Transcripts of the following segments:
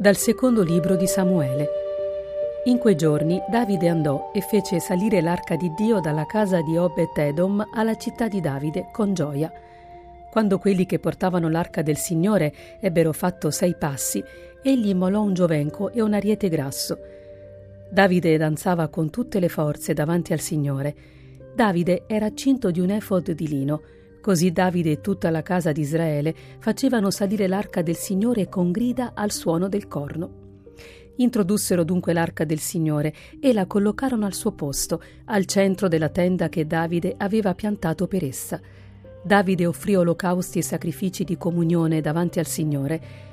Dal secondo libro di Samuele. In quei giorni Davide andò e fece salire l'arca di Dio dalla casa di Obed-Edom alla città di Davide con gioia. Quando quelli che portavano l'arca del Signore ebbero fatto sei passi, egli immolò un giovenco e un ariete grasso. Davide danzava con tutte le forze davanti al Signore. Davide era cinto di un efod di lino. Così Davide e tutta la casa di Israele facevano salire l'arca del Signore con grida al suono del corno. Introdussero dunque l'arca del Signore e la collocarono al suo posto, al centro della tenda che Davide aveva piantato per essa. Davide offrì olocausti e sacrifici di comunione davanti al Signore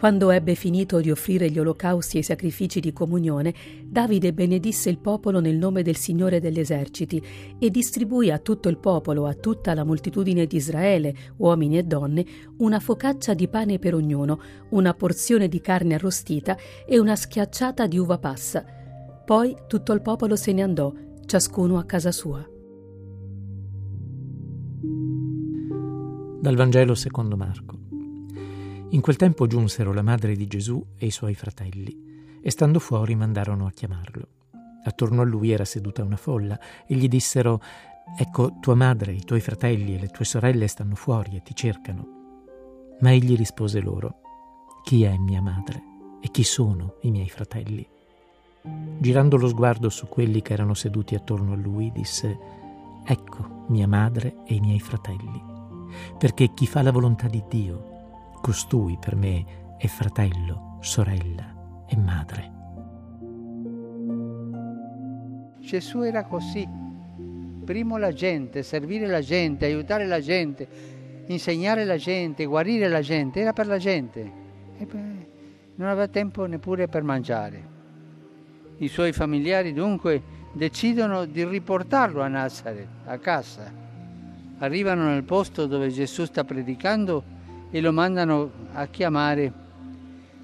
quando ebbe finito di offrire gli olocausti e i sacrifici di comunione, Davide benedisse il popolo nel nome del Signore degli eserciti e distribuì a tutto il popolo, a tutta la moltitudine di Israele, uomini e donne, una focaccia di pane per ognuno, una porzione di carne arrostita e una schiacciata di uva passa. Poi tutto il popolo se ne andò, ciascuno a casa sua. Dal Vangelo secondo Marco. In quel tempo giunsero la madre di Gesù e i suoi fratelli, e stando fuori mandarono a chiamarlo. Attorno a lui era seduta una folla, e gli dissero Ecco, tua madre, i tuoi fratelli e le tue sorelle stanno fuori e ti cercano. Ma egli rispose loro Chi è mia madre e chi sono i miei fratelli? Girando lo sguardo su quelli che erano seduti attorno a lui, disse Ecco mia madre e i miei fratelli, perché chi fa la volontà di Dio Costui per me è fratello, sorella e madre. Gesù era così. Primo la gente, servire la gente, aiutare la gente, insegnare la gente, guarire la gente, era per la gente. E beh, non aveva tempo neppure per mangiare. I suoi familiari dunque decidono di riportarlo a Nazareth, a casa. Arrivano nel posto dove Gesù sta predicando e lo mandano a chiamare,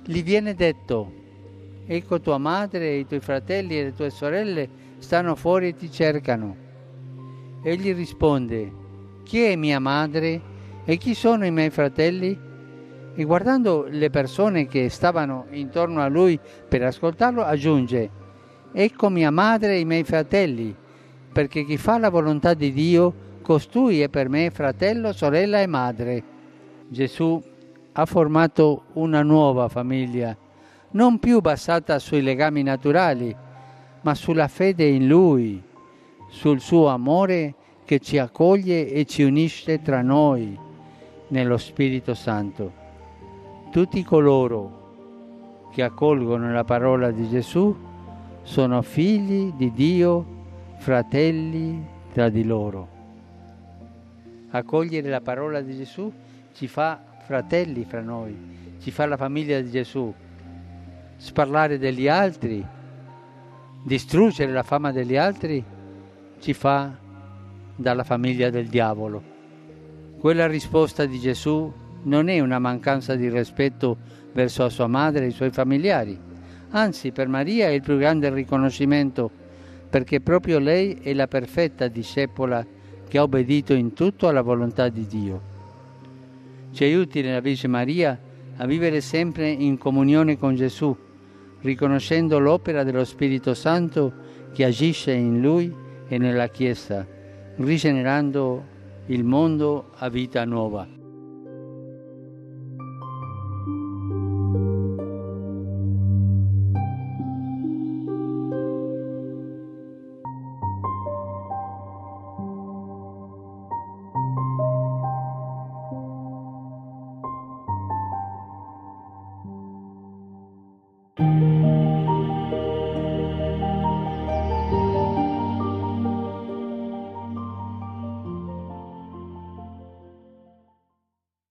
gli viene detto, ecco tua madre, i tuoi fratelli e le tue sorelle stanno fuori e ti cercano. Egli risponde, chi è mia madre e chi sono i miei fratelli? E guardando le persone che stavano intorno a lui per ascoltarlo, aggiunge, ecco mia madre e i miei fratelli, perché chi fa la volontà di Dio, costui è per me fratello, sorella e madre. Gesù ha formato una nuova famiglia, non più basata sui legami naturali, ma sulla fede in Lui, sul suo amore che ci accoglie e ci unisce tra noi nello Spirito Santo. Tutti coloro che accolgono la parola di Gesù sono figli di Dio, fratelli tra di loro. Accogliere la parola di Gesù ci fa fratelli fra noi, ci fa la famiglia di Gesù. Sparlare degli altri, distruggere la fama degli altri, ci fa dalla famiglia del diavolo. Quella risposta di Gesù non è una mancanza di rispetto verso sua madre e i suoi familiari, anzi per Maria è il più grande riconoscimento perché proprio lei è la perfetta discepola che ha obbedito in tutto alla volontà di Dio ci aiuti nella Vergine Maria a vivere sempre in comunione con Gesù, riconoscendo l'opera dello Spirito Santo che agisce in Lui e nella Chiesa, rigenerando il mondo a vita nuova.